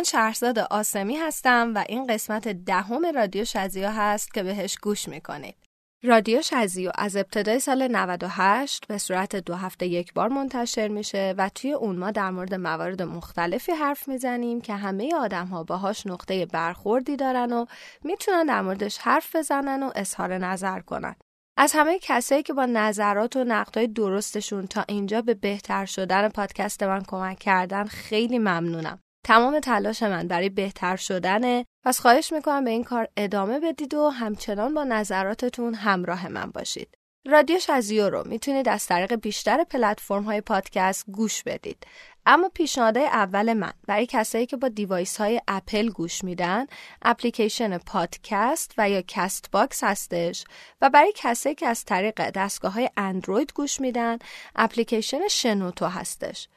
من شهرزاد آسمی هستم و این قسمت دهم رادیو شزیو هست که بهش گوش می‌کنید. رادیو شزیو از ابتدای سال 98 به صورت دو هفته یک بار منتشر میشه و توی اون ما در مورد موارد مختلفی حرف می‌زنیم که همه آدم ها باهاش نقطه برخوردی دارن و می‌تونن در موردش حرف بزنن و اظهار نظر کنن. از همه کسایی که با نظرات و نقدهای درستشون تا اینجا به بهتر شدن پادکست من کمک کردن خیلی ممنونم. تمام تلاش من برای بهتر شدنه پس خواهش می‌کنم به این کار ادامه بدید و همچنان با نظراتتون همراه من باشید. رادیو شزیو رو می‌تونید از طریق بیشتر پلتفرم های پادکست گوش بدید. اما پیشنهاد اول من برای کسایی که با device های اپل گوش میدن اپلیکیشن پادکست و یا Castbox هستش و برای کسایی که از طریق دستگاه های اندروید گوش میدن اپلیکیشن شنوتو هستش.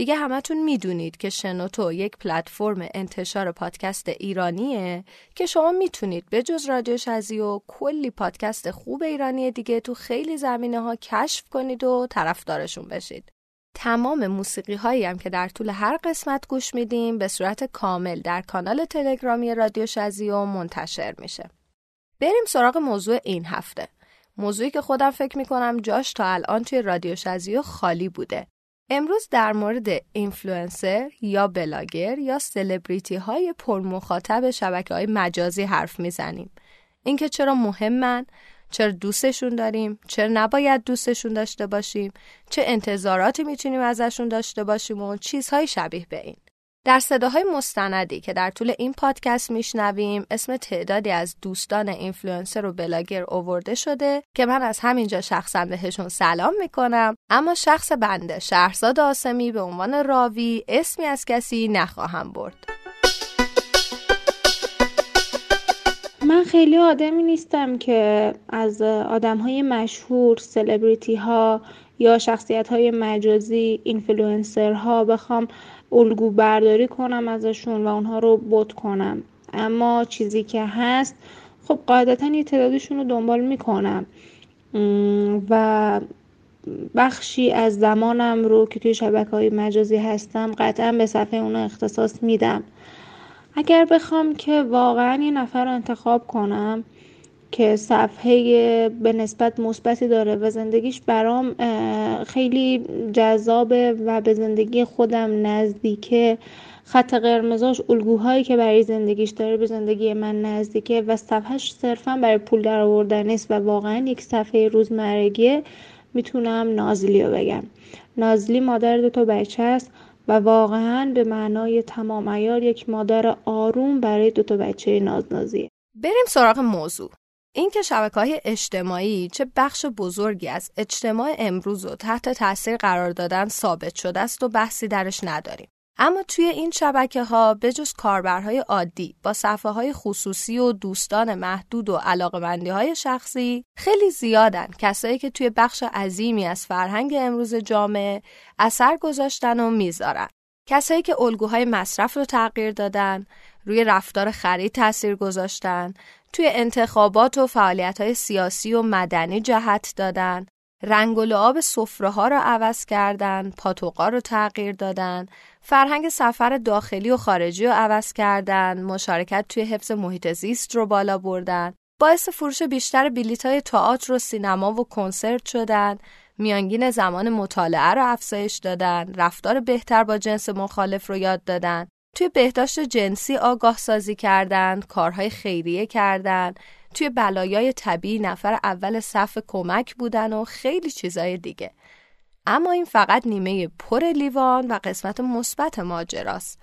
دیگه همتون می‌دونید که شنوتو یک پلتفرم انتشار پادکست ایرانیه که شما می‌تونید به جز رادیو شزی و کلی پادکست خوب ایرانی دیگه تو خیلی زمینه ها کشف کنید و طرفدارشون بشید. تمام موسیقی هایی هم که در طول هر قسمت گوش میدیم به صورت کامل در کانال تلگرامی رادیو شزیو منتشر میشه. بریم سراغ موضوع این هفته. موضوعی که خودم فکر می‌کنم جاش تا الان توی رادیو شزیو خالی بوده امروز در مورد اینفلوئنسر یا بلاگر یا سلبریتی های پرمخاطب شبکه های مجازی حرف می‌زنیم. اینکه چرا مهمن، چرا دوستشون داریم، چرا نباید دوستشون داشته باشیم، چه انتظاراتی می‌تونیم ازشون داشته باشیم و چیزهای شبیه به این. در صداهای مستندی که در طول این پادکست میشنویم اسم تعدادی از دوستان اینفلوئنسر و بلاگر اوورده شده که من از همینجا شخصا بهشون سلام می‌کنم. اما شخص بنده شهرزاد آسمی به عنوان راوی اسمی از کسی نخواهم برد. من خیلی آدمی نیستم که از آدم های مشهور سلبریتی ها یا شخصیت های مجازی اینفلوئنسر ها بخوام الگو برداری کنم ازشون و اونها رو بت کنم. اما چیزی که هست خب قاعدتا یه تعدادشون رو دنبال می‌کنم. و بخشی از زمانم رو که توی شبکه های مجازی هستم قطعا به صفحه اون اختصاص میدم. اگر بخوام که واقعا یه نفر رو انتخاب کنم که صفحه به نسبت مثبتی داره و زندگیش برام خیلی جذابه و به زندگی خودم نزدیکه. خط قرمزاش الگوهایی که برای زندگیش داره به زندگی من نزدیکه و صفحهش صرفا برای پول در آوردن نیست و واقعا یک صفحه روزمرگی می‌تونم نازلی رو بگم. نازلی مادر دو تا بچه است و واقعا به معنای تمام ایار یک مادر آروم برای دو تا بچه نازنازیه. بریم سراغ موضوع. اینکه شبکه های اجتماعی چه بخش بزرگی از اجتماع امروز رو تحت تاثیر قرار دادن ثابت شده است و بحثی درش نداریم. اما توی این شبکه ها به جز کاربرهای عادی با صفحه های خصوصی و دوستان محدود و علاقمندی های شخصی خیلی زیادن کسایی که توی بخش عظیمی از فرهنگ امروز جامعه اثر گذاشتن و می‌ذارن. کسایی که الگوهای مصرف رو تغییر دادن، روی رفتار خرید تاثیر گذاشتن، توی انتخابات و فعالیت های سیاسی و مدنی جهت دادن، رنگ و لعاب سفره ها رو عوض کردن، پاتوقا رو تغییر دادن، فرهنگ سفر داخلی و خارجی رو عوض کردن، مشارکت توی حفظ محیط زیست رو بالا بردن، باعث فروش بیشتر بلیت های تئاتر و سینما و کنسرت شدن، میانگین زمان مطالعه رو افزایش دادن، رفتار بهتر با جنس مخالف رو یاد دادن، توی بهداشت جنسی آگاه سازی کردن، کارهای خیریه کردن، توی بلایای طبیعی نفر اول صف کمک بودن و خیلی چیزای دیگه. اما این فقط نیمه پر لیوان و قسمت مثبت ماجراست.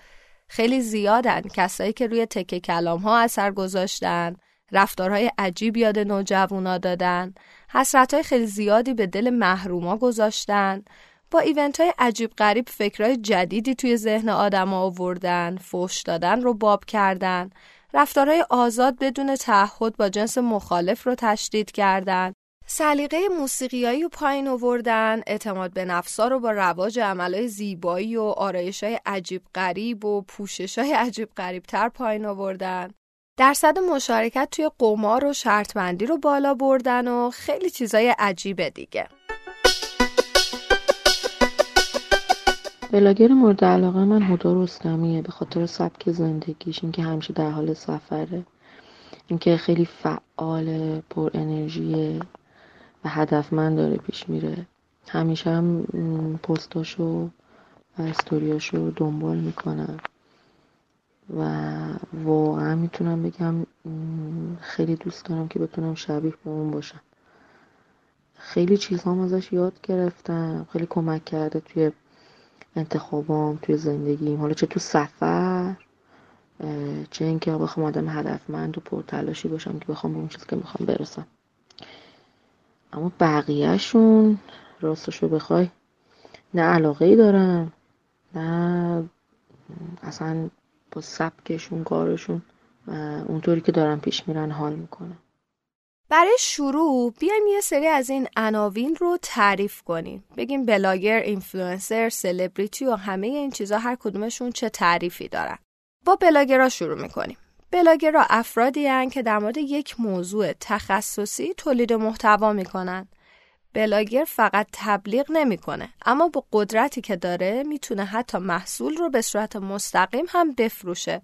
خیلی زیادن کسایی که روی تکه کلام ها اثر گذاشتن، رفتارهای عجیب یاد نوجوانا دادن، حسرت های خیلی زیادی به دل محروما گذاشتن، با ایونت های عجیب غریب فکرهای جدیدی توی ذهن آدم آوردن، فوش دادن رو باب کردن، رفتارهای آزاد بدون تعهد با جنس مخالف رو تشدید کردن، سلیقه موسیقیایی رو پایین آوردن، اعتماد به نفسا رو با رواج عملهای زیبایی و آرایش های عجیب غریب و پوشش های عجیب غریب تر پایین آوردن. درصد مشارکت توی قمار و شرطمندی رو بالا بردن و خیلی چیزای عجیب دیگه. بلاگر مورد علاقه من هدا رستمیه به خاطر سبک زندگیش اینکه همیشه در حال سفره. اینکه خیلی فعال پر انرژیه و هدفمند داره پیش میره. همیشه هم پستاشو و استوریاشو دنبال می‌کنم. و واقعا می‌تونم بگم خیلی دوست دارم که بتونم شبیه به اون باشم. خیلی چیزهام ازش یاد گرفتم. خیلی کمک کرده توی انتخابام توی زندگیم. حالا چه تو سفر چه اینکه بخوام آدم هدفمند و پرتلاشی باشم که بخوام به اون چیزی که می‌خوام برسم. اما بقیهشون راستشو بخوای نه علاقه ای دارم نه اصلا با سبکشون کارشون اونطوری که دارم پیش میرن حال می‌کنم برای شروع بیایم یه سری از این عناوین رو تعریف کنیم. بگیم بلاگر، اینفلوئنسر، سلبریتی و همه این چیزا هر کدومشون چه تعریفی دارن. با بلاگرها شروع می‌کنیم. بلاگرها افرادی هن که در مورد یک موضوع تخصصی تولید محتوا می‌کنن. بلاگر فقط تبلیغ نمی‌کنه اما با قدرتی که داره می‌تونه حتی محصول رو به صورت مستقیم هم بفروشه.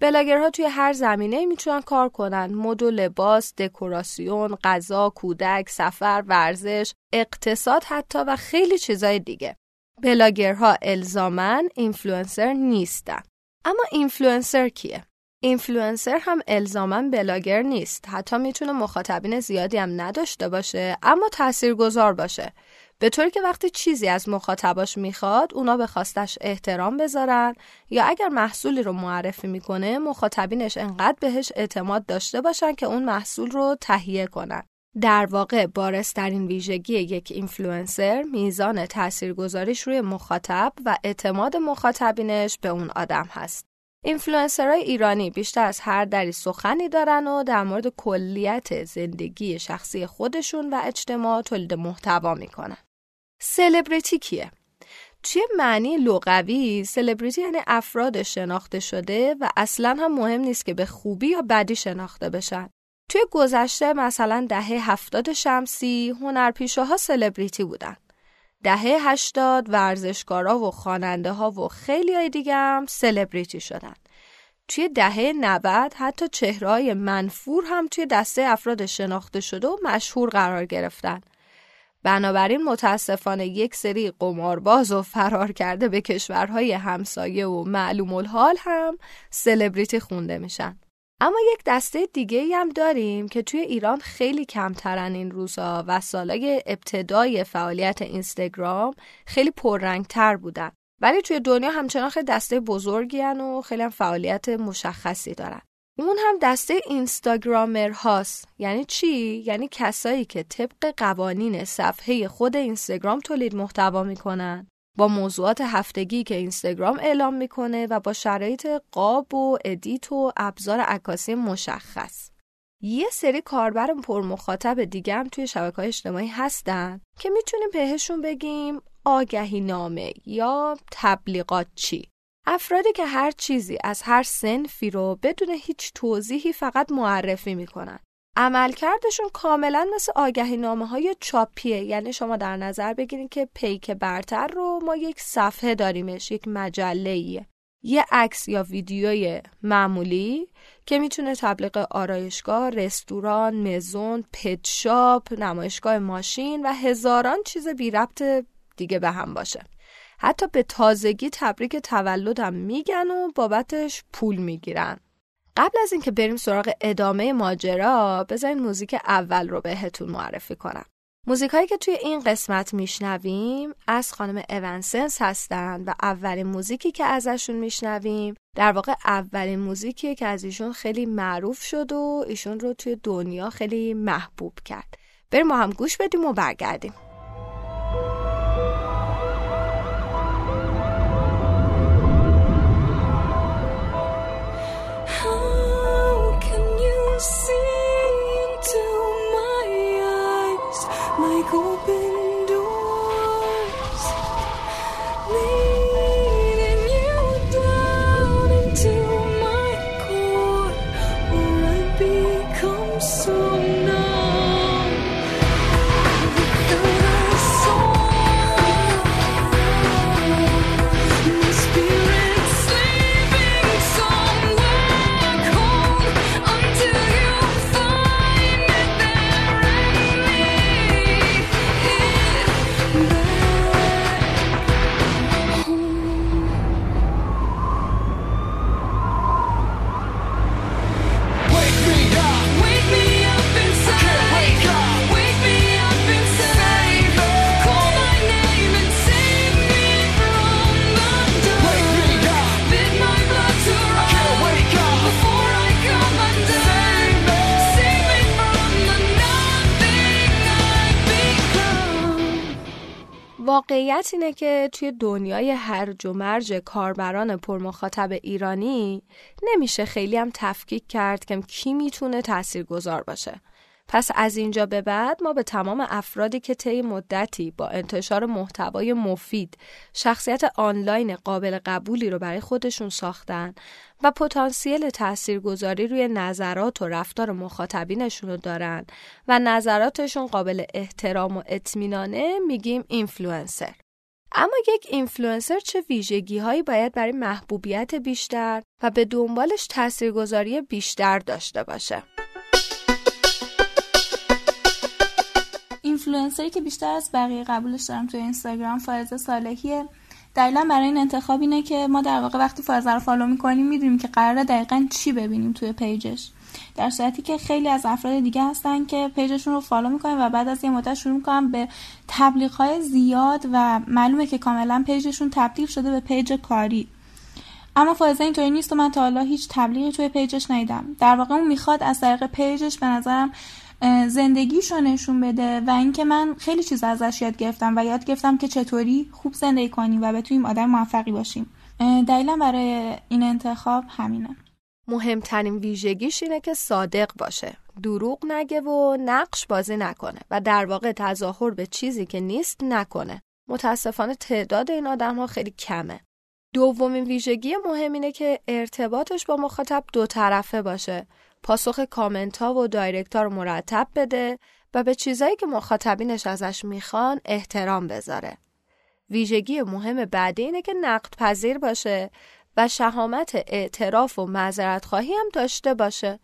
بلاگرها توی هر زمینه می‌تونن کار کنن مد و لباس، دکوراسیون، غذا، کودک، سفر، ورزش، اقتصاد حتی و خیلی چیزای دیگه. بلاگرها الزاما اینفلوئنسر نیستن. اما اینفلوئنسر کیه؟ اینفلوئنسر هم الزاما بلاگر نیست. حتی می‌تونه مخاطبین زیادی هم نداشته باشه اما تاثیرگذار باشه. به طوری که وقتی چیزی از مخاطباش می‌خواد اونا به خواستش احترام بذارن یا اگر محصولی رو معرفی می‌کنه مخاطبینش انقدر بهش اعتماد داشته باشن که اون محصول رو تهیه کنن. در واقع بارزترین ویژگی یک اینفلوئنسر میزان تاثیرگذاریش روی مخاطب و اعتماد مخاطبینش به اون آدم هست. اینفلوئنسرهای ایرانی بیشتر از هر دری سخنی دارن و در مورد کلیت زندگی شخصی خودشون و اجتماع تولید محتوا می‌کنن. سلبریتی کیه؟ توی معنی لغوی سلبریتی یعنی افراد شناخته شده و اصلا هم مهم نیست که به خوبی یا بدی شناخته بشن. توی گذشته مثلا دهه هفتاد شمسی هنرپیشه ها سلبریتی بودن. دهه هشتاد ورزشکارا و خواننده ها و خیلی های دیگه هم سلبریتی شدن. توی دهه 90 حتی چهرهای منفور هم توی دسته افراد شناخته شده و مشهور قرار گرفتن. بنابراین متاسفانه یک سری قمارباز و فرار کرده به کشورهای همسایه و معلوم الحال هم سلبریتی خونده میشن. اما یک دسته دیگه هم داریم که توی ایران خیلی کمترن این روزها و سالای ابتدای فعالیت اینستاگرام خیلی پررنگتر بودن. ولی توی دنیا همچنان خیلی دسته بزرگی هن و خیلی هم فعالیت مشخصی دارن. اون هم دسته اینستاگرامر هاست یعنی چی؟ یعنی کسایی که طبق قوانین صفحه خود اینستاگرام تولید محتوا می‌کنن. با موضوعات هفتگی که اینستاگرام اعلام می‌کنه و با شرایط قاب و ادیت و ابزار عکاسی مشخص. یه سری کاربر پر مخاطب دیگه هم توی شبکه های اجتماعی هستن که می‌تونیم بهشون بگیم آگهی نامه یا تبلیغات چی. افرادی که هر چیزی از هر سنفی رو بدون هیچ توضیحی فقط معرفی می‌کنن. عملکردشون کاملا مثل آگهی نامه های چاپیه یعنی شما در نظر بگیرید که پیک برتر رو ما یک صفحه داریمش یک مجله ایه. یه عکس یا ویدیوی معمولی که می‌تونه تبلیغ آرایشگاه، رستوران، مزون، پت شاپ، نمایشگاه ماشین و هزاران چیز بی ربط دیگه به هم باشه. حتی به تازگی تبریک تولدم میگن و بابتش پول می‌گیرن. قبل از اینکه بریم سراغ ادامه ماجرا بذارین موزیک اول رو بهتون معرفی کنم. موزیک هایی که توی این قسمت میشنویم از خانم اونسنس هستند و اولین موزیکی که ازشون میشنویم در واقع اولین موزیکیه که از ایشون خیلی معروف شد و ایشون رو توی دنیا خیلی محبوب کرد. بریم ما هم گوش بدیم و برگردیم. که توی دنیای هرج و مرج کاربران پرمخاطب ایرانی نمیشه خیلی هم تفکیک کرد که کی می‌تونه گذار باشه. پس از اینجا به بعد ما به تمام افرادی که طی مدتی با انتشار محتوای مفید شخصیت آنلاین قابل قبولی رو برای خودشون ساختن و پتانسیل تاثیرگذاری روی نظرات و رفتار مخاطبینشون رو دارن و نظراتشون قابل احترام و اطمینانه میگیم اینفلوئنسر. اما یک اینفلوئنسر چه ویژگی هایی باید برای محبوبیت بیشتر و به دنبالش تاثیرگذاری بیشتر داشته باشه؟ اینفلوئنسری که بیشتر از بقیه قبولش دارم توی اینستاگرام فائزه صالحیه دلیلم برای این انتخاب اینه که ما در واقع وقتی فائزه رو follow می‌کنیم می‌دونیم که قراره دقیقا چی ببینیم توی page ش در صورتی که خیلی از افراد دیگه هستن که page شون رو follow می‌کنن و بعد از یه مدت شروع می‌کنن به تبلیغ های زیاد و معلومه که کاملا page شون تبدیل شده به page کاری. اما فائزه اینطوری نیست و من تا حالا هیچ تبلیغی توی page ش ندیدم. در واقع اون می‌خواد از طریق page ش به نظرم زندگیشو نشون بده و اینکه من خیلی چیز ازش یاد گرفتم و یاد گرفتم که چطوری خوب زندگی کنیم و بتونیم آدم موفقی باشیم. دلیلم برای این انتخاب همینه. مهمترین ویژگیش اینه که صادق باشه. دروغ نگه و نقش بازی نکنه و در واقع تظاهر به چیزی که نیست نکنه. متاسفانه تعداد این آدم ها خیلی کمه. دومین ویژگی مهم اینه که ارتباطش با مخاطب دو طرفه باشه. پاسخ کامنت ها و دایرکت ها رو مرتب بده و به چیزایی که مخاطبینش ازش می‌خوان احترام بذاره. ویژگی مهم بعدی اینه که نقد پذیر باشه و شهامت اعتراف و معذرت خواهی هم داشته باشه.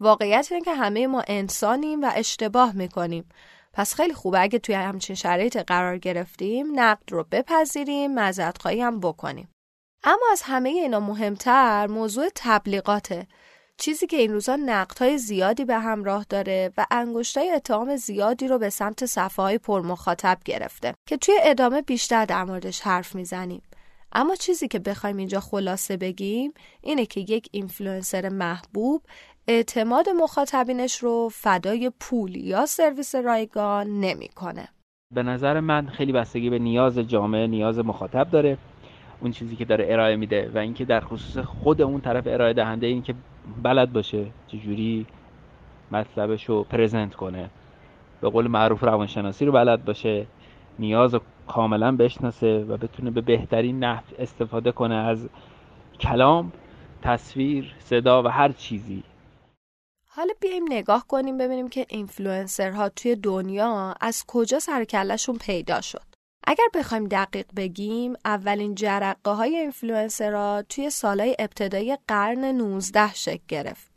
واقعیت اینه که همه ما انسانیم و اشتباه می‌کنیم. پس خیلی خوبه اگه توی همچین شرایط قرار گرفتیم نقد رو بپذیریم معذرت خواهی هم بکنیم. اما از همه اینا مهمتر موضوع تبلیغاته چیزی که این روزا نقدهای زیادی به همراه داره و انگشتای اتهام زیادی رو به سمت صفحه های پرمخاطب گرفته که توی ادامه بیشتر در موردش حرف می‌زنیم اما چیزی که بخوایم اینجا خلاصه بگیم اینه که یک اینفلوئنسر محبوب اعتماد مخاطبینش رو فدای پول یا سرویس رایگان نمی‌کنه. به نظر من خیلی بستگی به نیاز جامعه نیاز مخاطب داره. اون چیزی که داره ارائه میده و اینکه در خصوص خود اون طرف ارائه دهنده این که بلد باشه چجوری مطلبش رو present کنه. به قول معروف روانشناسی رو بلد باشه. نیاز رو کاملا بشناسه و بتونه به بهترین نحو استفاده کنه از کلام تصویر صدا و هر چیزی حالا بیایم نگاه کنیم ببینیم که اینفلوئنسرها توی دنیا از کجا سر و کله‌شون پیدا شد اگر بخوایم دقیق بگیم اولین جرقه های اینفلوئنسرها توی سالهای ابتدای قرن 19 شکل گرفت.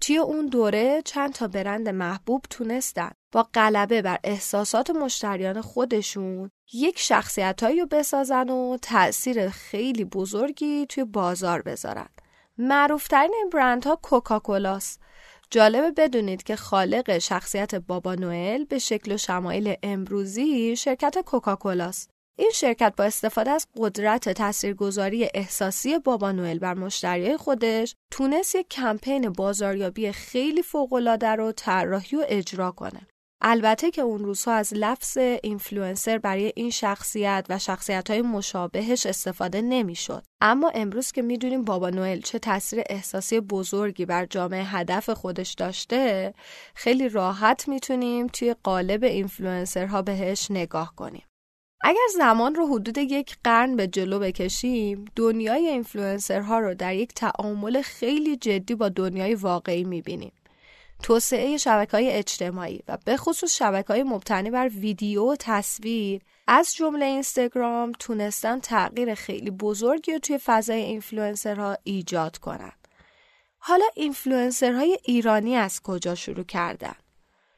توی اون دوره چند تا برند محبوب تونستن با غلبه بر احساسات مشتریان خودشون یک شخصیتهایی رو بسازن و تأثیر خیلی بزرگی توی بازار بذارن. معروفترین این برندها کوکاکولاست جالبه بدونید که خالق شخصیت بابا نوئل به شکل و شمایل امروزی شرکت کوکاکولاست. این شرکت با استفاده از قدرت تاثیرگذاری احساسی بابا نوئل بر مشتریای خودش تونست یک کمپین بازاریابی خیلی فوق‌العاده رو طراحی و اجرا کنه. البته که اون روزها از لفظ اینفلوئنسر برای این شخصیت و شخصیت های مشابهش استفاده نمی‌شد. اما امروز که می‌دونیم بابا نوئل چه تاثیر احساسی بزرگی بر جامعه هدف خودش داشته خیلی راحت می‌تونیم توی قالب اینفلوئنسرها بهش نگاه کنیم. اگر زمان رو حدود یک قرن به جلو بکشیم دنیای اینفلوئنسرها رو در یک تعامل خیلی جدی با دنیای واقعی می‌بینیم توسعه شبکه های اجتماعی و به خصوص شبکه های مبتنی بر ویدیو و تصویر از جمله اینستاگرام تونستن تغییر خیلی بزرگی رو توی فضای اینفلوئنسرها ایجاد کنند. حالا اینفلوئنسرهای ایرانی از کجا شروع کردن؟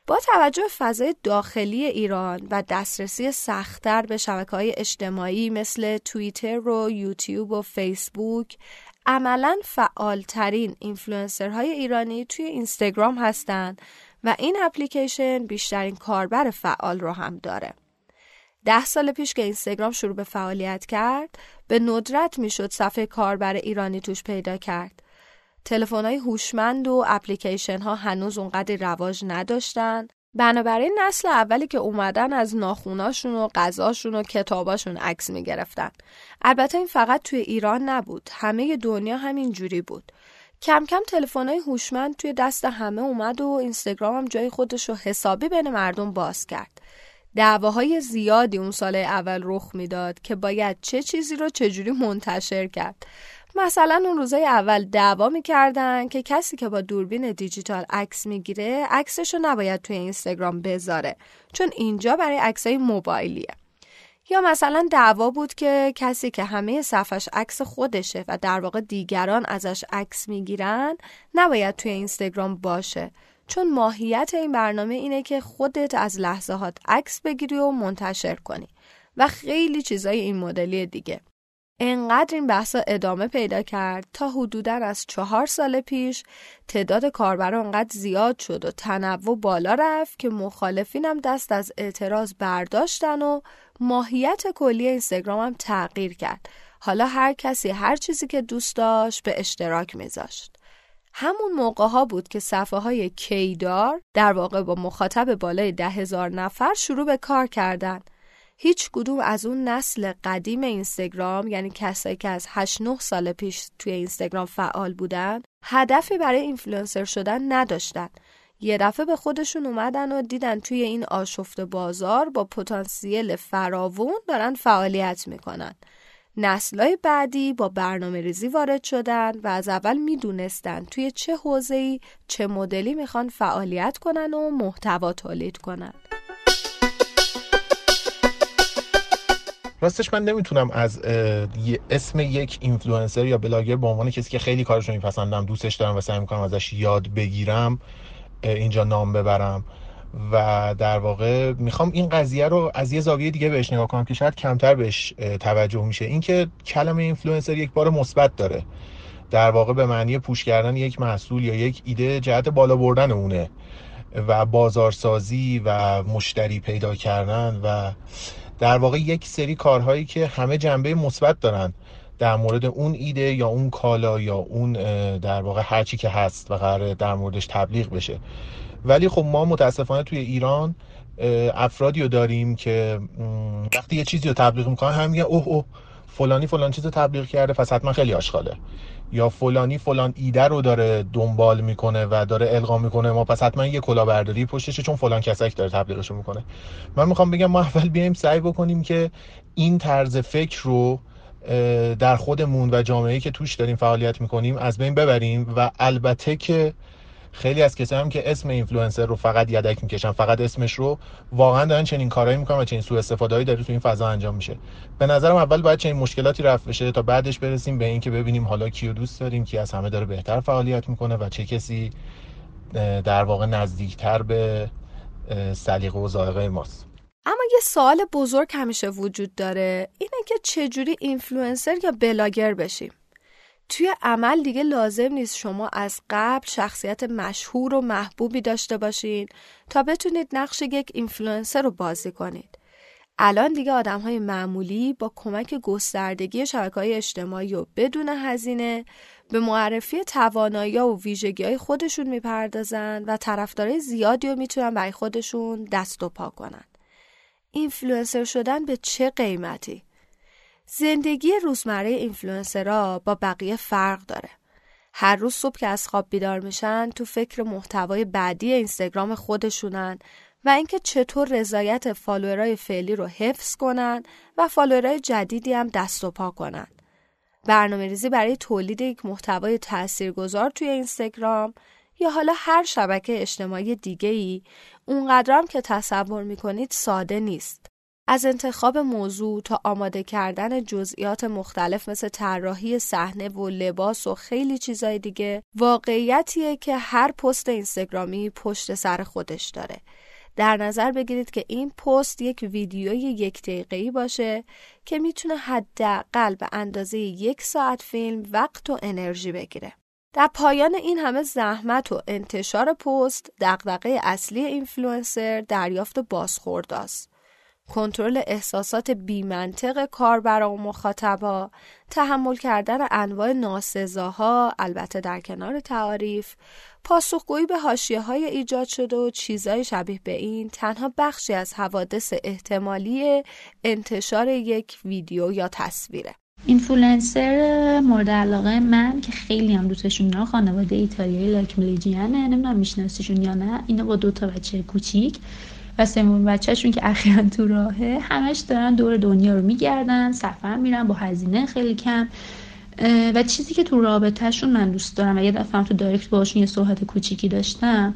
با توجه به فضای داخلی ایران و دسترسی سختتر به شبکه های اجتماعی مثل توییتر و یوتیوب و فیسبوک عملا فعالترین اینفلوئنسرهای ایرانی توی اینستاگرام هستند و این اپلیکیشن بیشترین کاربر فعال رو هم داره. ده سال پیش که اینستاگرام شروع به فعالیت کرد به ندرت می‌شد صفحه کاربر ایرانی توش پیدا کرد. تلفن های هوشمند و اپلیکیشن ها هنوز اونقدر رواج نداشتن. بنابراین نسل اولی که اومدن از ناخوناشون و غذاشون و کتاباشون عکس می‌گرفتن. البته این فقط توی ایران نبود همه دنیا همین جوری بود. کم کم تلفن‌های هوشمند توی دست همه اومد و اینستاگرام هم جای خودش رو حسابی بین مردم باز کرد. دعواهای زیادی اون سال اول رخ می‌داد که باید چه چیزی رو چجوری منتشر کرد. مثلا اون روزای اول دعوا می‌کردن که کسی که با دوربین دیجیتال عکس می‌گیره عکسش رو نباید توی اینستاگرام بذاره چون اینجا برای عکسای موبایلیه. یا مثلا دعوا بود که کسی که همه صفحش عکس خودشه و در واقع دیگران ازش عکس می‌گیرن نباید توی اینستاگرام باشه. چون ماهیت این برنامه اینه که خودت از لحظه عکس بگیری و منتشر کنی. و خیلی چیزای این مدلی دیگه. انقدر این بحثا ادامه پیدا کرد تا حدودا از چهار سال پیش تعداد کاربران انقدر زیاد شد و تنوع بالا رفت که مخالفینم دست از اعتراض برداشتن و ماهیت کلی اینستاگرام هم تغییر کرد. حالا هر کسی هر چیزی که دوست داشت به اشتراک میذاشت. همون موقع ها بود که صفحه های K دار در واقع با مخاطب بالای ده هزار نفر شروع به کار کردن. هیچ کدوم از اون نسل قدیم اینستاگرام یعنی کسایی که از 8 9 سال پیش توی اینستاگرام فعال بودن هدفی برای اینفلوئنسر شدن نداشتن. یه دفعه به خودشون اومدن و دیدن توی این آشفته بازار با پتانسیل فراوون دارن فعالیت می‌کنن. نسلای بعدی با برنامه ریزی وارد شدن و از اول می‌دونستن توی چه حوزه‌ای چه مدلی می‌خوان فعالیت کنن و محتوا تولید کنن. راستش من نمی‌تونم از اسم یک اینفلوئنسر یا بلاگر به عنوان کسی که خیلی کارش رو میپسندم دوستش دارم و سعی می‌کنم ازش یاد بگیرم اینجا نام ببرم. و در واقع می‌خوام این قضیه رو از یه زاویه دیگه بهش نگاه کنم که شاید کمتر بهش توجه میشه. اینکه کلمه اینفلوئنسر یک بار مثبت داره. در واقع به معنی پوش کردن یک محصول یا یک ایده جهت بالا بردن اونه. و بازارسازی و مشتری پیدا کردن و در واقع یک سری کارهایی که همه جنبه مثبت دارن در مورد اون ایده یا اون کالا یا اون در واقع هرچی که هست و قرار در موردش تبلیغ بشه. ولی خب ما متاسفانه توی ایران افرادی رو داریم که وقتی یه چیزی رو تبلیغ می‌کنن هم میگن اوه اوه فلانی فلان چیز رو تبلیغ کرده پس حتما خیلی آشغاله. یا فلانی فلان ایده رو داره دنبال می‌کنه و داره القا می‌کنه ما پس حتما یه کلاهبرداری پشتشه چون فلان کسک داره تبلیغش می‌کنه. من می‌خوام بگم ما اول بیایم سعی بکنیم که این طرز فکر رو در خودمون و جامعه که توش داریم فعالیت می‌کنیم از بین ببریم و البته که خیلی از کسایی هم که اسم اینفلوئنسر رو فقط یدک می‌کشن فقط اسمش رو واقعا دارن چنین کارهایی می‌کنن و چنین سوء استفاده‌هایی داره تو این فضا انجام میشه. به نظرم اول باید چنین مشکلاتی رفع بشه تا بعدش برسیم به اینکه ببینیم حالا کیو دوست داریم کی از همه داره بهتر فعالیت می‌کنه و چه کسی در واقع نزدیکتر به سلیقه و ذائقه ماست. اما یه سوال بزرگ همیشه وجود داره اینه که چجوری اینفلوئنسر یا بلاگر بشیم؟ توی عمل دیگه لازم نیست شما از قبل شخصیت مشهور و محبوبی داشته باشین تا بتونید نقش یک اینفلوئنسر رو بازی کنید. الان دیگه آدم های معمولی با کمک گستردگی شبکه های اجتماعی و بدون هزینه به معرفی توانایی و ویژگی های خودشون می‌پردازن و طرفدارای زیادی رو می‌تونن برای خودشون دست و پا کنن. اینفلوئنسر شدن به چه قیمتی؟ زندگی روزمره اینفلوئنسرها با بقیه فرق داره. هر روز صبح که از خواب بیدار میشن تو فکر محتوای بعدی اینستاگرام خودشونن و اینکه چطور رضایت فالوورای فعلی رو حفظ کنن و فالوورای جدیدی هم دست و پا کنن. برنامه ریزی برای تولید یک محتوای تاثیرگذار توی اینستاگرام یا حالا هر شبکه اجتماعی دیگه ای اونقدرم که تصور می‌کنید ساده نیست. از انتخاب موضوع تا آماده کردن جزئیات مختلف مثل طراحی صحنه و لباس و خیلی چیزای دیگه واقعیتیه که هر پست اینستاگرامی پشت سر خودش داره در نظر بگیرید که این پست یک ویدیوی یک دقیقه‌ای باشه که می‌تونه حداقل به اندازه یک ساعت فیلم وقت و انرژی بگیره. در پایان این همه زحمت و انتشار پست دغدغه اصلی اینفلوئنسر دریافت بازخورداست. کنترل احساسات بیمنطق کاربرا و مخاطبا تحمل کردن انواع ناسزاها البته در کنار تعاریف پاسخگویی به حاشیه های ایجاد شده و چیزای شبیه به این تنها بخشی از حوادث احتمالی انتشار یک ویدیو یا تصویره. اینفلوئنسر مورد علاقه من که خیلی هم دوستشون دارم خانواده ایتالیایی لاکمیلیجیانه نمی‌دونم میشناسیشون یا نه اینا با دو تا بچه کوچیک. و سومین بچهشون که اخیرا تو راهه همش دارن دور دنیا رو میگردن سفر میرن با هزینه خیلی کم. و چیزی که تو رابطهشون من دوست دارم و یه دفعه تو دایرکت باشون یه صحبت کوچیکی داشتم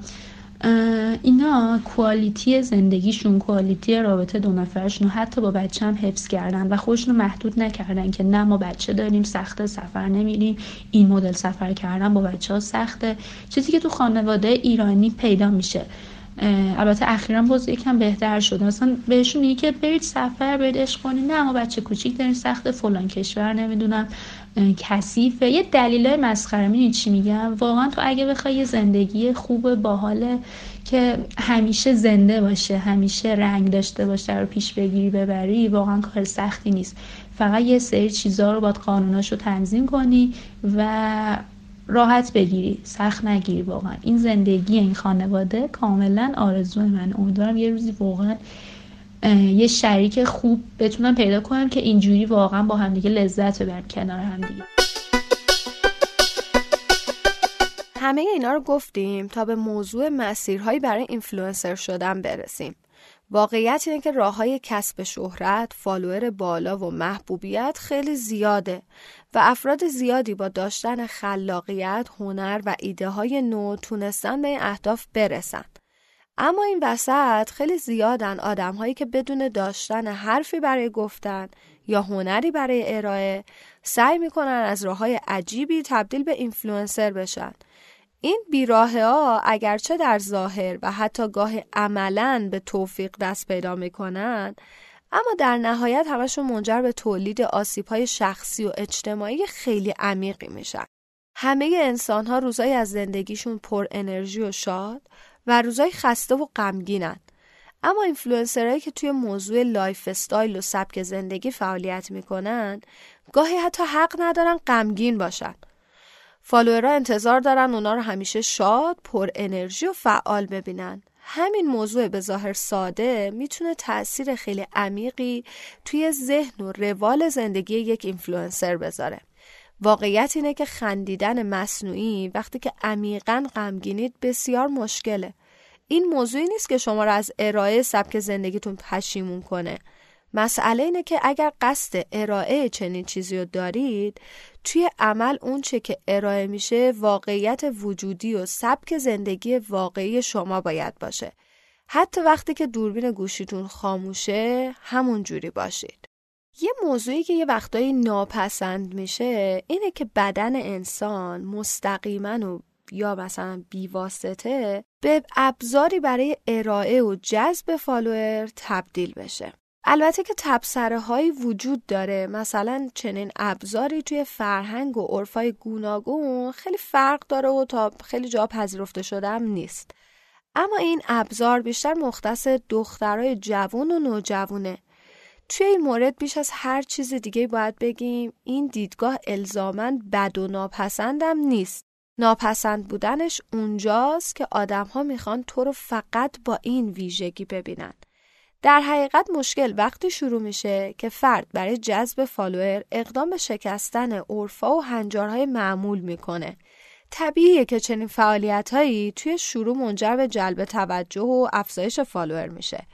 اینا کوالیتی زندگیشون کوالیتی رابطه دو نفرشون حتی با بچه هم حفظ کردن و خودشون محدود نکردن که نه ما بچه داریم سخت سفر نمیریم. این مدل سفر کردن با بچه ها سخته. چیزی که تو خانواده ایرانی پیدا میشه. البته اخیرا باز یکم بهتر شده. مثلا بهشون میگه که برید سفر برید عشق کنید نه ما بچه کوچیک داریم سخت فلان کشور نمی‌دونم کثیفه. یه دلیل مسخره. می‌دونی چی میگم؟ واقعا تو اگه بخوای یه زندگی خوب باحاله که همیشه زنده باشه همیشه رنگ داشته باشه رو پیش بگیری ببری واقعا کار سختی نیست. فقط یه سری چیزها رو باید قانوناش تنظیم کنی و راحت بگیری سخت نگیری واقعا. این زندگی این خانواده کاملا آرزوی منه. امیدوارم یه روزی واقعا یه شریک خوب بتونم پیدا کنم که اینجوری واقعا با همدیگه لذت ببرن کنار همدیگه. همه اینا رو گفتیم تا به موضوع مسیرهایی برای اینفلوئنسر شدن برسیم. واقعیت اینه که راه های کسب شهرت، فالوور بالا و محبوبیت خیلی زیاده و افراد زیادی با داشتن خلاقیت، هنر و ایده های نو تونستن به این اهداف برسن. اما این وسط خیلی زیادن آدم هایی که بدون داشتن حرفی برای گفتن یا هنری برای ارائه سعی می‌کنن از راه های عجیبی تبدیل به اینفلوئنسر بشن این بیراه ها اگرچه در ظاهر و حتی گاه عملا به توفیق دست پیدا می‌کنن اما در نهایت همشون منجر به تولید آسیب های شخصی و اجتماعی خیلی عمیقی میشن. همه انسان ها روزایی از زندگیشون پر انرژی و شاد و روزای خسته و غمگینن. اما اینفلوئنسرهایی که توی موضوع lifestyle و سبک زندگی فعالیت می‌کنن گاهی حتی حق ندارن غمگین باشن. فالوورها انتظار دارن اونا رو همیشه شاد، پر انرژی و فعال ببینن. همین موضوع به ظاهر ساده می‌تونه تاثیر خیلی عمیقی توی ذهن و روال زندگی یک اینفلوئنسر بذاره. واقعیت اینه که خندیدن مصنوعی وقتی که عمیقا غمگینید بسیار مشکله. این موضوعی نیست که شما را از ارائه سبک زندگیتون پشیمون کنه. مسئله اینه که اگر قصد ارائه چنین چیزی رو دارید توی عمل اونچه که ارائه میشه واقعیت وجودی و سبک زندگی واقعی شما باید باشه. حتی وقتی که دوربین گوشیتون خاموشه همون جوری باشید. یه موضوعی که یه وقتایی ناپسند میشه اینه که بدن انسان مستقیما و یا مثلا بیواسطه به ابزاری برای ارائه و جذب فالوور تبدیل بشه. البته که تبصره هایی وجود داره. مثلا چنین ابزاری توی فرهنگ و عرفای گوناگون خیلی فرق داره و تا خیلی جا پذیرفته شده هم نیست. اما این ابزار بیشتر مختص دخترای جوون و نوجوونه. توی این مورد بیش از هر چیز دیگه باید بگیم این دیدگاه الزامن بد و ناپسندم نیست. ناپسند بودنش اونجاست که آدم ها می‌خوان تو رو فقط با این ویژگی ببینن. در حقیقت مشکل وقتی شروع میشه که فرد برای جذب فالوور اقدام به شکستن عرفا و هنجارهای معمول می‌کنه. طبیعیه که چنین فعالیت هایی توی شروع منجر به جلب توجه و افزایش فالوور میشه.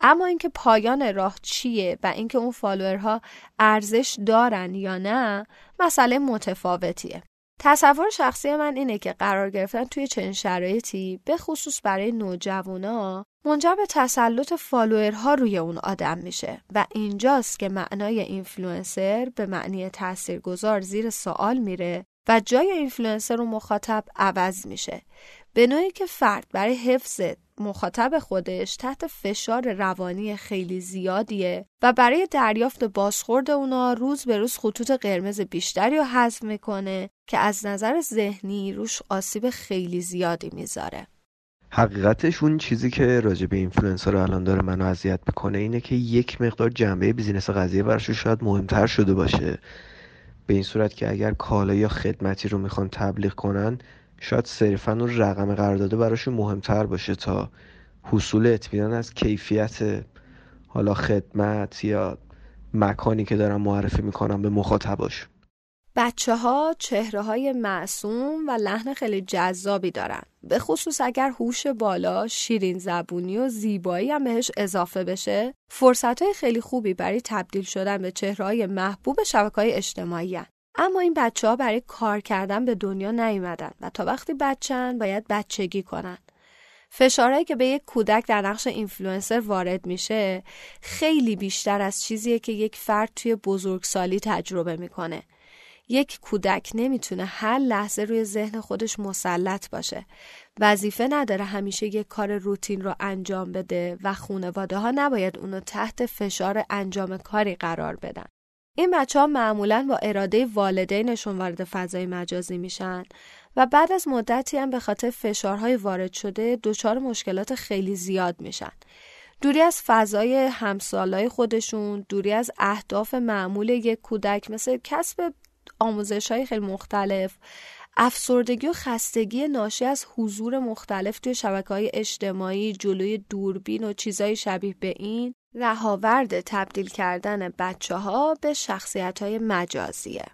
اما اینکه پایان راه چیه و اینکه اون فالوورها ارزش دارن یا نه مسئله متفاوتیه. تصور شخصی من اینه که قرار گرفتن توی چنین شرایطی به خصوص برای نوجوانا منجر به تسلط فالوورها روی اون آدم میشه. و اینجاست که معنای اینفلوئنسر به معنی تاثیرگذار زیر سوال میره و جای اینفلوئنسر و مخاطب عوض میشه. به نوعی که فرد برای حفظ مخاطب خودش تحت فشار روانی خیلی زیادیه و برای دریافت بازخورد اونا روز به روز خطوط قرمز بیشتری رو حذف می‌کنه که از نظر ذهنی روش آسیب خیلی زیادی می‌ذاره. حقیقتش اون چیزی که راجع به اینفلوئنسر الان داره منو اذیت می‌کنه اینه که یک مقدار جنبه business قضیه براشون شاید مهمتر شده باشه به این صورت که اگر کالا یا خدمتی رو می‌خوان تبلیغ کنن شاید صرفا اون رقم قرارداد براشون مهمتر باشه تا حصول اطمینان از کیفیت حالا خدمت یا مکانی که دارن معرفی می‌کنن به مخاطباش بچه ها چهره های معصوم و لحن خیلی جذابی دارن به خصوص اگر هوش بالا شیرین زبونی و زیبایی هم بهش اضافه بشه فرصت های خیلی خوبی برای تبدیل شدن به چهره های محبوب شبکه های اجتماعی هن. اما این بچه ها برای کار کردن به دنیا نیومدن و تا وقتی بچن باید بچگی کنن. فشارهایی که به یک کودک در نقش اینفلوئنسر وارد میشه خیلی بیشتر از چیزیه که یک فرد توی بزرگسالی تجربه می‌کنه. یک کودک نمی‌تونه هر لحظه روی ذهن خودش مسلط باشه. وظیفه نداره همیشه یک کار روتین رو انجام بده و خونواده ها نباید اونو تحت فشار انجام کاری قرار بدن. این بچه ها معمولا با اراده والدینشون وارد فضای مجازی میشن و بعد از مدتی هم به خاطر فشارهای وارد شده دچار مشکلات خیلی زیاد میشن. دوری از فضای همسالای خودشون دوری از اهداف معمول یک کودک مثل کسب آموزش های خیلی مختلف افسردگی و خستگی ناشی از حضور مختلف توی شبکه های اجتماعی جلوی دوربین و چیزای شبیه به این. رهاورد تبدیل کردن بچه ها به شخصیت های مجازیه.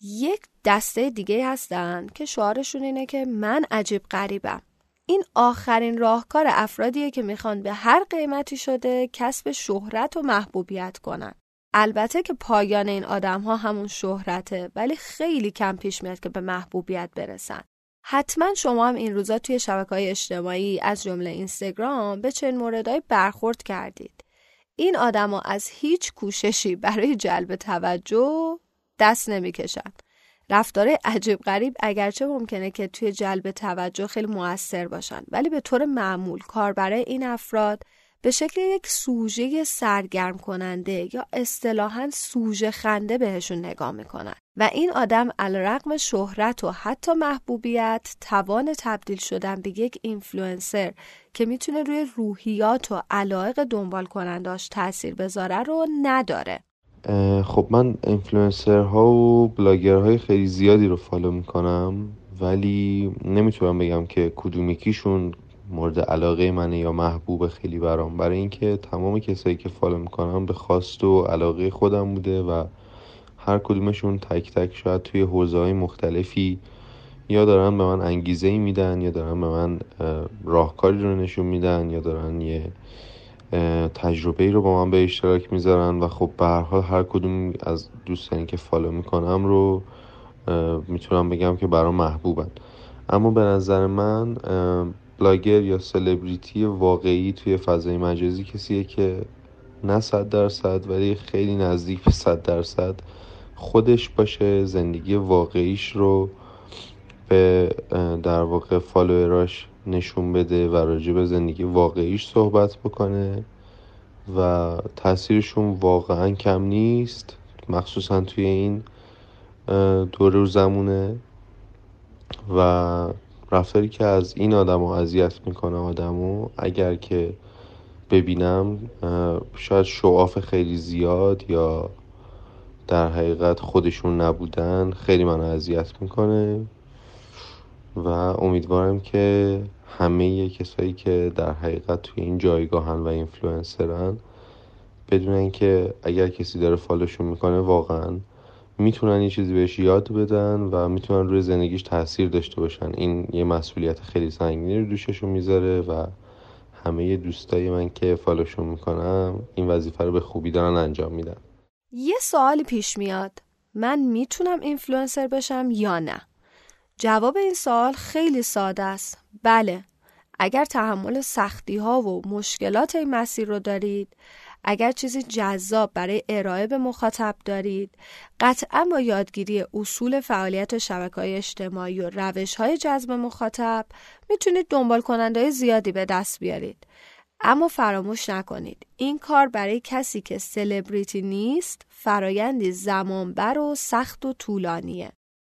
یک دسته دیگه هستن که شعارشون اینه که من عجیب غریبم. این آخرین راهکار افرادیه که می‌خوان به هر قیمتی شده کسب شهرت و محبوبیت کنن. البته که پایان این آدم ها همون شهرته ولی خیلی کم پیش میاد که به محبوبیت برسن. حتما شما هم این روزا توی شبکه های اجتماعی از جمله اینستاگرام به چنین موردهای برخورد کردید. این آدما از هیچ کوششی برای جلب توجه دست نمی‌کشن. رفتار عجیب غریب اگرچه ممکنه که توی جلب توجه خیلی موثر باشن ولی به طور معمول کار برای این افراد به شکل یک سوژه سرگرم کننده یا اصطلاحا سوژه خنده بهشون نگاه می‌کنن. و این آدم علیرغم شهرت و حتی محبوبیت توان تبدیل شدن به یک اینفلوئنسر که می‌تونه روی روحیات و علایق دنبال کننداش تاثیر بذاره رو نداره. خب من اینفلوئنسر ها و بلاگر های خیلی زیادی رو follow می‌کنم ولی نمی‌تونم بگم که کدوم یکیشون مورد علاقه منه یا محبوب خیلی برام. برای اینکه تمام کسایی که follow می‌کنم به خواست و علاقه خودم بوده و هر کدومشون تک تک شاید توی حوزه های مختلفی یا دارن به من انگیزه ای میدن یا دارن به من راهکاری رو نشون میدن یا دارن یه تجربه ای رو با من به اشتراک می‌ذارن و خب به هر حال هر کدوم از دوستانی که follow می‌کنم رو می‌تونم بگم که برام محبوبن. اما به نظر من بلاگر یا سلبریتی واقعی توی فضای مجازی کسیه که نه صد درصد ولی خیلی نزدیک به صد درصد خودش باشه زندگی واقعیش رو به در واقع follower اش نشون بده و راجع به زندگی واقعیش صحبت بکنه و تاثیرشون واقعا کم نیست مخصوصا توی این دوره زمونه و رفتاری که از این آدم اذیت می‌کنه آدمو اگر که ببینم شاید شعاف خیلی زیاد یا در حقیقت خودشون نبودن خیلی منو اذیت می‌کنه و امیدوارم که همه کسایی که در حقیقت توی این جایگاهن و اینفلوئنسرن بدونن که اگر کسی داره follow شون می‌کنه واقعا می‌تونن یه چیزی بهش یاد بدن و می‌تونن روی زندگیش تاثیر داشته باشن. این یه مسئولیت خیلی سنگینی رو دوششون می‌ذاره و همه دوستای من که follow شون می‌کنم این وظیفه رو به خوبی دارن انجام میدن. یه سوالی پیش میاد. من می‌تونم اینفلوئنسر بشم یا نه؟ جواب این سوال خیلی ساده است. بله اگر تحمل سختی ها و مشکلات این مسیر رو دارید اگر چیزی جذاب برای ارائه به مخاطب دارید قطعا با یادگیری اصول فعالیت شبکه های اجتماعی و روش های جذب مخاطب می‌تونید دنبال کننده زیادی به دست بیارید. اما فراموش نکنید این کار برای کسی که سلبریتی نیست فرایندی زمانبر و سخت و طولانیه.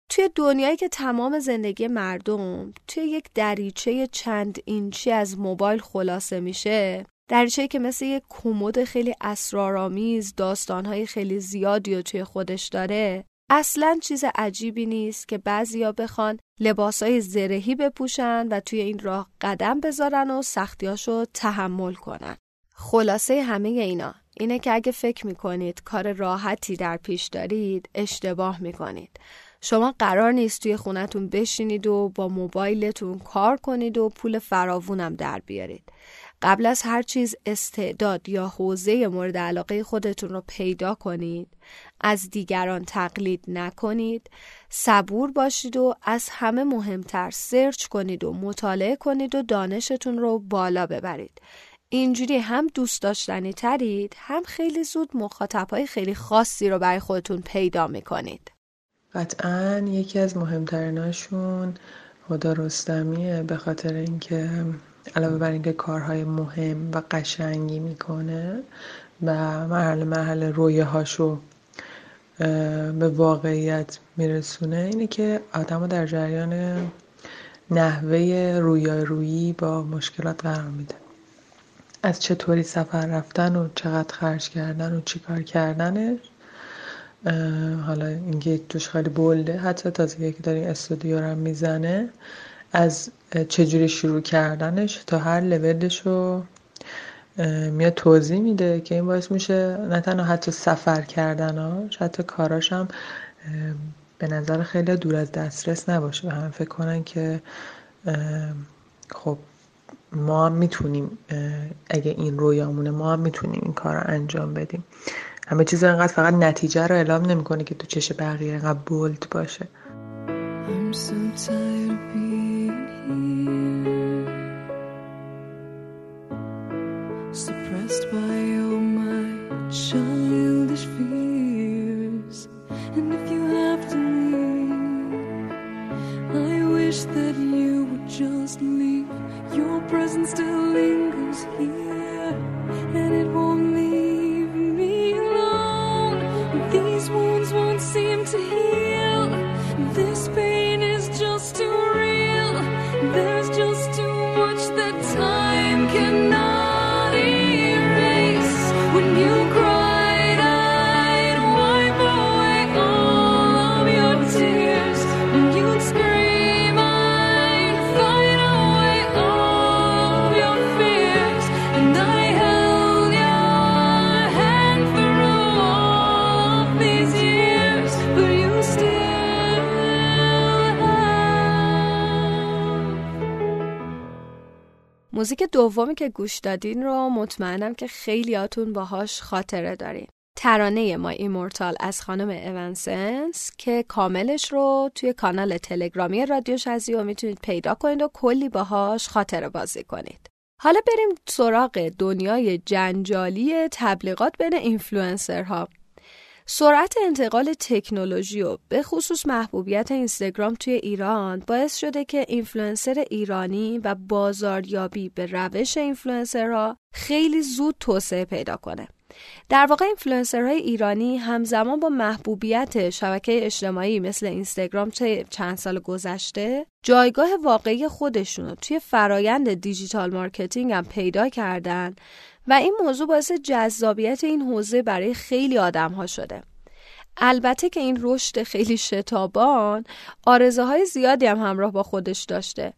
توی دنیایی که تمام زندگی مردم توی یک دریچه چند اینچی از موبایل خلاصه میشه دریچه که مثل یک کمد خیلی اسرارآمیز داستانهای خیلی زیادی رو توی خودش داره اصلا چیز عجیبی نیست که بعضیا بخوان لباسای زرهی بپوشن و توی این راه قدم بذارن و سختیاشو تحمل کنن. خلاصه همه اینا اینه که اگه فکر می‌کنید کار راحتی در پیش دارید اشتباه می‌کنید. شما قرار نیست توی خونتون بشینید و با موبایلتون کار کنید و پول فراوونم در بیارید. قبل از هر چیز استعداد یا حوزه مورد علاقه خودتون رو پیدا کنید. از دیگران تقلید نکنید. صبور باشید و از همه مهمتر سرچ کنید و مطالعه کنید و دانشتون رو بالا ببرید. اینجوری هم دوست داشتنی ترید هم خیلی زود مخاطب های خیلی خاصی رو برای خودتون پیدا می‌کنید. قطعا یکی از مهمتریناشون خدا رستمیه به خاطر اینکه علاوه بر اینکه کارهای مهم و قشنگی می‌کنه و مرحله مرحله رویه هاشو به واقعیت میرسونه اینه که آدم در جریان نحوه رویارویی با مشکلات قرار میده. از چطوری سفر رفتن و چقدر خرج کردن و چیکار کردنش حالا اینکه توش خیلی بلده حتی تازه که داری استودیو رو می‌زنه از چجوری شروع کردنش تا هر لولش رو میاد توضیح میده که این باعث میشه نه تنها حتی سفر کردناش حتی کاراش هم به نظر خیلی دور از دسترس نباشه. و هم فکر کنن که خب ما هم می‌تونیم اگه این رویامونه ما هم می‌تونیم این کار رو انجام بدیم. همه چیز انقدر فقط نتیجه رو اعلام نمی‌کنه که تو چش بقیه انقدر بولد باشه. موزیک دومی که گوش دادین رو مطمئنم که خیلیاتون باهاش خاطره دارین. ترانه My Immortal از خانم Evanescence که کاملش رو توی کانال تلگرامی رادیو شزیو می‌تونید پیدا کنید و کلی باهاش خاطره بازی کنید. حالا بریم سراغ دنیای جنجالی تبلیغات بین اینفلوئنسرها. سرعت انتقال تکنولوژی و به خصوص محبوبیت اینستاگرام توی ایران باعث شده که اینفلوئنسر ایرانی و بازاریابی به روش اینفلوئنسرها خیلی زود توسعه پیدا کنه. در واقع اینفلوئنسرهای ایرانی همزمان با محبوبیت شبکه اجتماعی مثل اینستاگرام چند سال گذشته جایگاه واقعی خودشون توی فرایند digital marketing هم پیدا کردن و این موضوع باعث جذابیت این حوزه برای خیلی آدم ها شده. البته که این رشد خیلی شتابان عارضه های زیادی هم همراه با خودش داشته.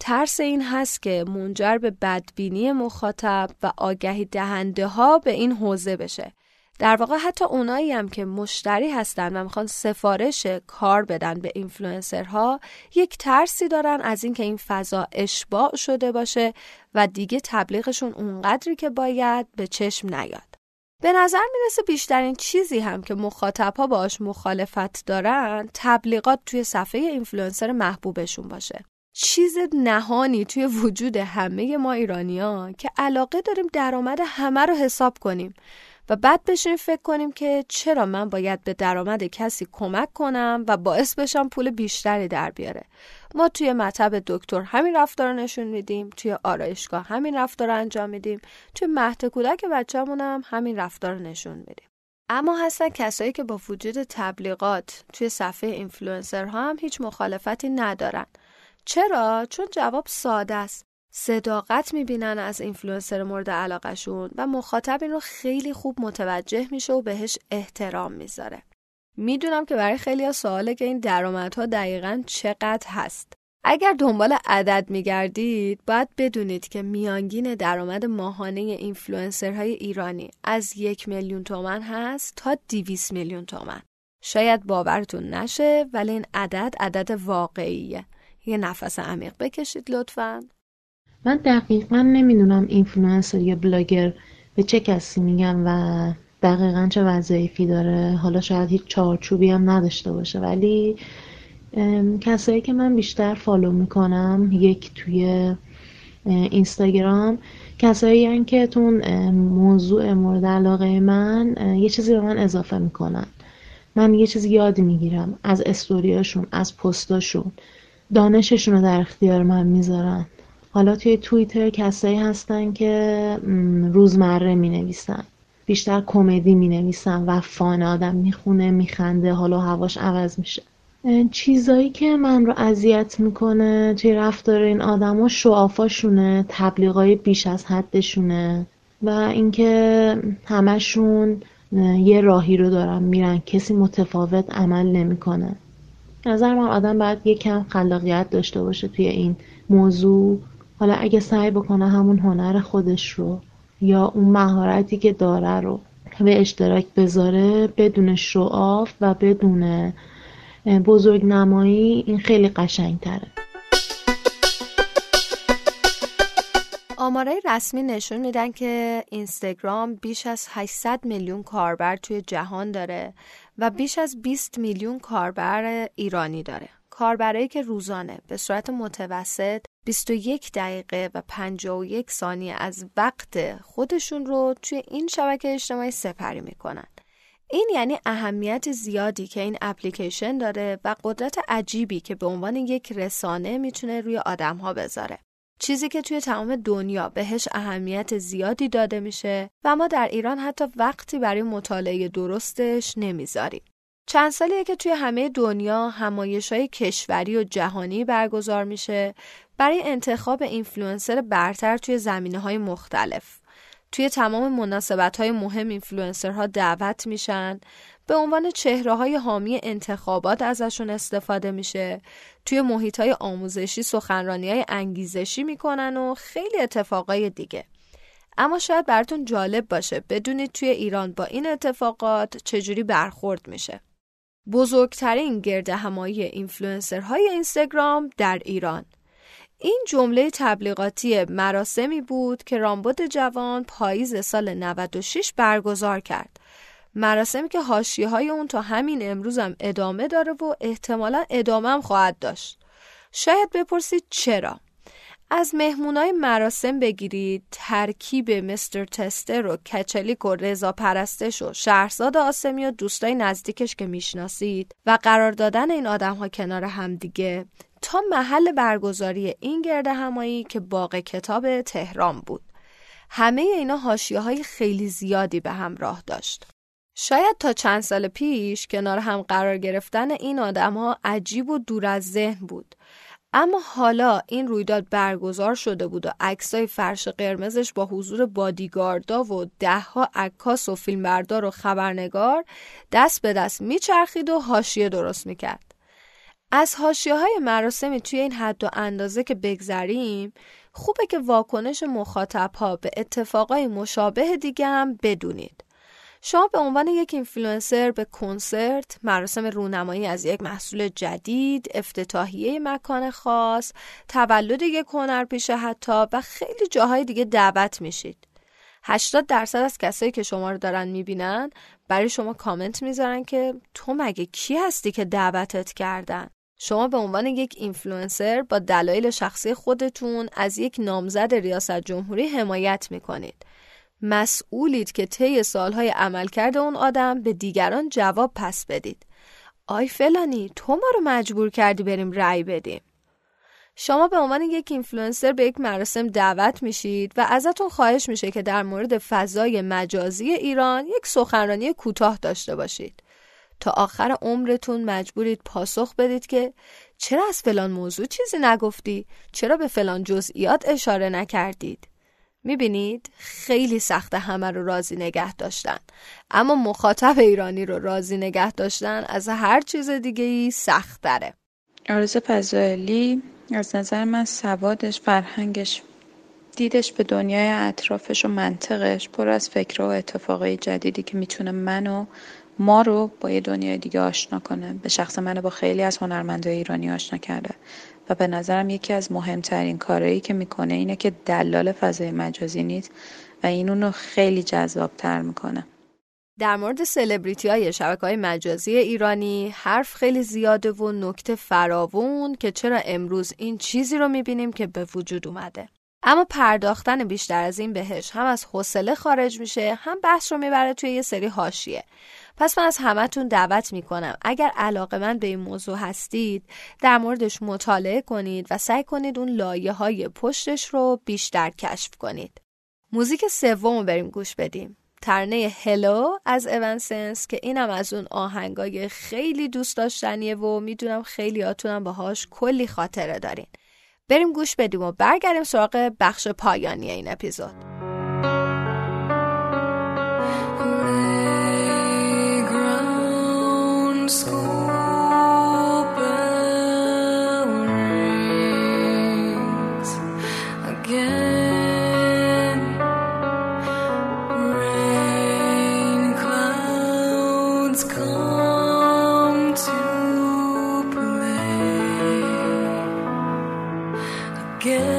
ترس این هست که منجر به بدبینی مخاطب و آگهی دهنده ها به این حوزه بشه در واقع حتی اونایی هم که مشتری هستن و می‌خوان سفارش کار بدن به اینفلوئنسرها یک ترسی دارن از اینکه این فضا اشباع شده باشه و دیگه تبلیغشون اونقدری که باید به چشم نیاد. به نظر می‌رسه بیشترین چیزی هم که مخاطب ها باش مخالفت دارن تبلیغات توی صفحه اینفلوئنسر محبوبشون باشه. چیز نهانی توی وجود همه ما ایرانیان که علاقه داریم درآمد همه رو حساب کنیم و بعد بشینیم فکر کنیم که چرا من باید به درآمد کسی کمک کنم و باعث بشم پول بیشتری در بیاره ما توی مطب دکتر همین رفتار نشون میدیم توی آرایشگاه همین رفتار انجام میدیم توی مهد کودک بچه‌مون هم همین رفتار نشون میدیم اما هستن کسایی که با وجود تبلیغات توی صفحه اینفلوئنسرها هم هیچ مخالفتی ندارن. چرا؟ چون جواب ساده است. صداقت می‌بینن از اینفلوئنسر مورد علاقشون و مخاطب این رو خیلی خوب متوجه میشه و بهش احترام می‌ذاره. می‌دونم که برای خیلی سواله که این درآمدها دقیقا چقدر هست. اگر دنبال عدد میگردید باید بدونید که میانگین درآمد ماهانه اینفلوئنسرهای ایرانی از یک میلیون تومن هست تا 200 میلیون تومن. شاید باورتون نشه ولی این عدد عدد واقعیه. یه نفس عمیق بکشید لطفا. من دقیقا نمی‌دونم اینفلوئنسر یا بلاگر به چه کسی میگم و دقیقا چه وظایفی داره. حالا شاید هیچ چارچوبی هم نداشته باشه ولی کسایی که من بیشتر follow می‌کنم یک توی اینستاگرام کسایی هن که تو موضوع مورد علاقه من یه چیزی به من اضافه می‌کنن. من یه چیزی یاد می‌گیرم از استوریاشون از پستاشون. دانششون رو در اختیار من می‌ذارن. حالا توی توییتر کسایی هستن که روزمره می نویسن بیشتر کمدی می نویسن و فان آدم می‌خونه میخنده حالا هواش عوض میشه. چیزایی که من رو اذیت می‌کنه توی رفتار این آدما شعافاشونه تبلیغای بیش از حدشونه و اینکه همشون یه راهی رو دارن میرن کسی متفاوت عمل نمی‌کنه. نظر من آدم باید یه کم خلاقیت داشته باشه توی این موضوع. حالا اگه سعی بکنه همون هنر خودش رو یا اون مهارتی که داره رو به اشتراک بذاره بدون شعاف و بدون بزرگ نمایی این خیلی قشنگ تره آمارای رسمی نشون میدن که اینستاگرام بیش از 800 میلیون کاربر توی جهان داره و بیش از 20 میلیون کاربر ایرانی داره. کاربرایی که روزانه به صورت متوسط 21 دقیقه و 51 ثانیه از وقت خودشون رو توی این شبکه اجتماعی سپری می‌کنن. این یعنی اهمیت زیادی که این اپلیکیشن داره و قدرت عجیبی که به عنوان یک رسانه می‌تونه روی آدم ها بذاره. چیزی که توی تمام دنیا بهش اهمیت زیادی داده میشه و ما در ایران حتی وقتی برای مطالعه درستش نمی‌ذاریم. چند سالیه که توی همه دنیا همایش های کشوری و جهانی برگزار میشه برای انتخاب اینفلوئنسر برتر توی زمینه های مختلف. توی تمام مناسبت های مهم اینفلوئنسرها دعوت میشن. به عنوان چهره های حامی انتخابات ازشون استفاده میشه. توی محیط های آموزشی سخنرانی های انگیزشی می‌کنن و خیلی اتفاقای دیگه. اما شاید براتون جالب باشه بدونید توی ایران با این اتفاقات چجوری برخورد میشه. بزرگترین گردهمایی اینفلوئنسرهای اینستاگرام در ایران این جمله تبلیغاتی مراسمی بود که رامبد جوان پاییز سال 96 برگزار کرد. مراسمی که حاشیه های اون تا همین امروز هم ادامه داره و احتمالا ادامه هم خواهد داشت. شاید بپرسید چرا؟ از مهمونای مراسم بگیرید ترکیب مستر تستر و کچلیک و رضا پرستش و شهرزاد آسمی و دوستای نزدیکش که می‌شناسید و قرار دادن این آدم ها کنار همدیگه تا محل برگزاری این گرد همایی که باغ کتاب تهران بود. همه اینا حاشیه های خیلی زیادی به همراه داشت. شاید تا چند سال پیش کنار هم قرار گرفتن این آدم ها عجیب و دور از ذهن بود. اما حالا این رویداد برگزار شده بود و عکسای فرش قرمزش با حضور بادیگاردا و دهها عکاس و فیلمبردار و خبرنگار دست به دست میچرخید و حاشیه درست می‌کرد. از حاشیه های مراسمی توی این حد و اندازه که بگذریم خوبه که واکنش مخاطب ها به اتفاقای مشابه دیگه هم بدونید. شما به عنوان یک اینفلوئنسر به کنسرت، مراسم رونمایی از یک محصول جدید، افتتاحیه مکان خاص، تولد یک هنرپیشه حتی و خیلی جاهای دیگه دعوت میشید. 80 درصد از کسایی که شما رو دارن می‌بینن برای شما کامنت می‌ذارن که تو مگه کی هستی که دعوتت کردن شما به عنوان یک اینفلوئنسر با دلایل شخصی خودتون از یک نامزد ریاست جمهوری حمایت می‌کنید. مسئولید که طی سالهای عملکرد اون آدم به دیگران جواب پس بدید. آی فلانی تو ما رو مجبور کردی بریم رأی بدیم. شما به عنوان یک اینفلوئنسر به یک مراسم دعوت میشید و ازتون خواهش میشه که در مورد فضای مجازی ایران یک سخنرانی کوتاه داشته باشید. تا آخر عمرتون مجبورید پاسخ بدید که چرا از فلان موضوع چیزی نگفتی؟ چرا به فلان جزئیات اشاره نکردید؟ می‌بینید خیلی سخت همه رو راضی نگه داشتن. اما مخاطب ایرانی رو راضی نگه داشتن از هر چیز دیگه ای سخت داره آرز پزایلی از نظر من سوادش فرهنگش دیدش به دنیای اطرافش و منطقش پر از فکر و اتفاقای جدیدی که می‌تونه منو ما رو با یه دنیای دیگه آشنا کنه. به شخص منو با خیلی از هنرمندای ایرانی آشنا کرده. و به نظرم یکی از مهمترین کارهایی که می‌کنه اینه که دلال فضای مجازی نیست و این اونو خیلی جذابتر می‌کنه. در مورد سلبریتی های شبکه های مجازی ایرانی حرف خیلی زیاده و نکته فراوون که چرا امروز این چیزی رو می‌بینیم که به وجود اومده. اما پرداختن بیشتر از این بهش هم از حوصله خارج میشه هم بحث رو می‌بره توی یه سری حاشیه. پس من از همتون دعوت می‌کنم. اگر علاقه من به این موضوع هستید در موردش مطالعه کنید و سعی کنید اون لایه های پشتش رو بیشتر کشف کنید. موزیک سوم رو بریم گوش بدیم. ترنه هلو از اونسنس که اینم از اون آهنگای خیلی دوست داشتنیه و می‌دونم خیلی آتونم باهاش کلی خاطره دارین. بریم گوش بدیم و برگردیم سراغ بخش پایانی این اپیزود. عنوان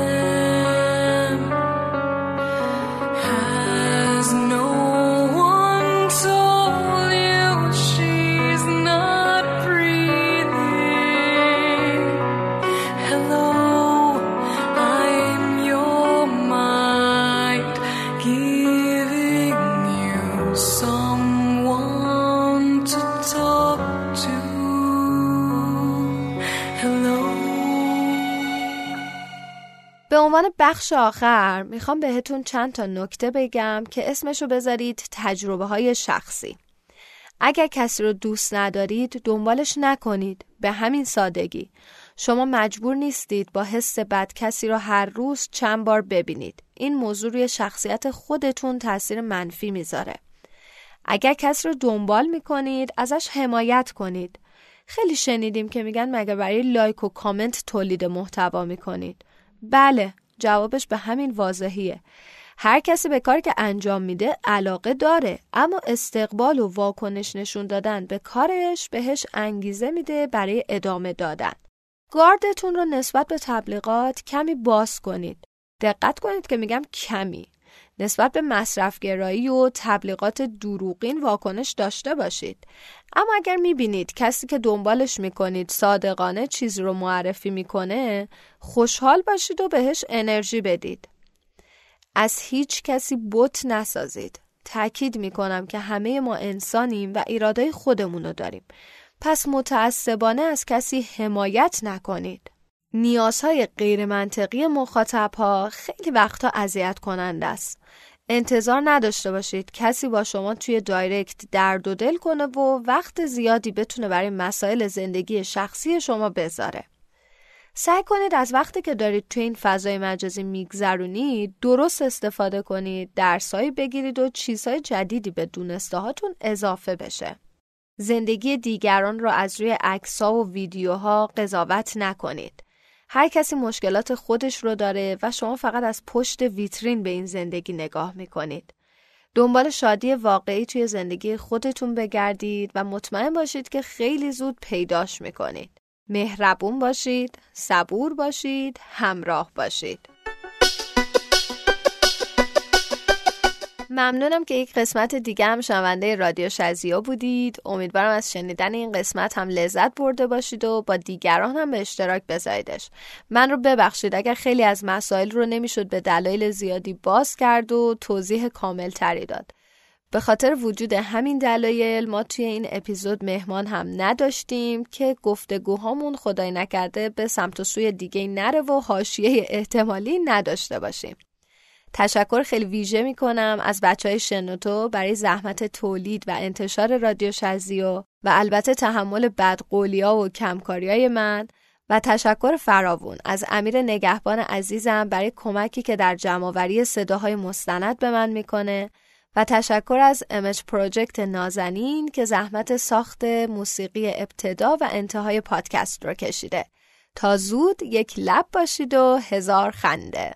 بخش آخر می‌خوام بهتون چند تا نکته بگم که اسمشو بذارید تجربه های شخصی. اگر کسی رو دوست ندارید دنبالش نکنید به همین سادگی. شما مجبور نیستید با حس بد کسی رو هر روز چند بار ببینید. این موضوع روی شخصیت خودتون تاثیر منفی می‌ذاره. اگر کسی رو دنبال می‌کنید ازش حمایت کنید. خیلی شنیدیم که میگن مگه برای لایک و کامنت تولید محتوا می‌کنید. بله جوابش به همین واضحیه. هر کسی به کاری که انجام میده علاقه داره اما استقبال و واکنش نشون دادن به کارش بهش انگیزه میده برای ادامه دادن. گاردتون رو نسبت به تبلیغات کمی باز کنید. دقت کنید که میگم کمی. نسبت به مصرفگرایی و تبلیغات دروغین واکنش داشته باشید. اما اگر می‌بینید کسی که دنبالش می‌کنید صادقانه چیزی رو معرفی می‌کنه خوشحال باشید و بهش انرژی بدید. از هیچ کسی بت نسازید. تاکید می‌کنم که همه ما انسانیم و ایرادای خودمون رو داریم. پس متعصبانه از کسی حمایت نکنید. نیازهای غیر منطقی مخاطب ها خیلی وقتا اذیت کننده است. انتظار نداشته باشید کسی با شما توی دایرکت درد و دل کنه و وقت زیادی بتونه برای مسائل زندگی شخصی شما بذاره. سعی کنید از وقتی که دارید توی این فضای مجازی میگذرونید درست استفاده کنید درسایی بگیرید و چیزهای جدیدی به دونسته هاتون اضافه بشه. زندگی دیگران را از روی عکس‌ها و ویدیوها قضاوت نکنید. هر کسی مشکلات خودش رو داره و شما فقط از پشت ویترین به این زندگی نگاه می‌کنید. دنبال شادی واقعی توی زندگی خودتون بگردید و مطمئن باشید که خیلی زود پیداش می‌کنید. مهربون باشید، صبور باشید، همراه باشید. ممنونم که یک قسمت دیگه هم شنونده رادیو شزیا بودید. امیدوارم از شنیدن این قسمت هم لذت برده باشید و با دیگران هم به اشتراک بذاریدش. من رو ببخشید اگر خیلی از مسائل رو نمی‌شد به دلایل زیادی باز کرد و توضیح کامل تری داد. به خاطر وجود همین دلایل ما توی این اپیزود مهمان هم نداشتیم که گفتگوهامون خدای نکرده به سمت و سوی دیگه نره و حاشیه احتمالی نداشته باشیم. تشکر خیلی ویژه می کنم از بچه های شنوتو برای زحمت تولید و انتشار رادیو شزیو و البته تحمل بدقولی ها و کمکاری های من و تشکر فراوون از امیر نگهبان عزیزم برای کمکی که در جمعآوری صداهای مستند به من می‌کنه و تشکر از امج پروژکت نازنین که زحمت ساخت موسیقی ابتدا و انتهای پادکست رو کشیده. تا زود یک لب باشید و هزار خنده.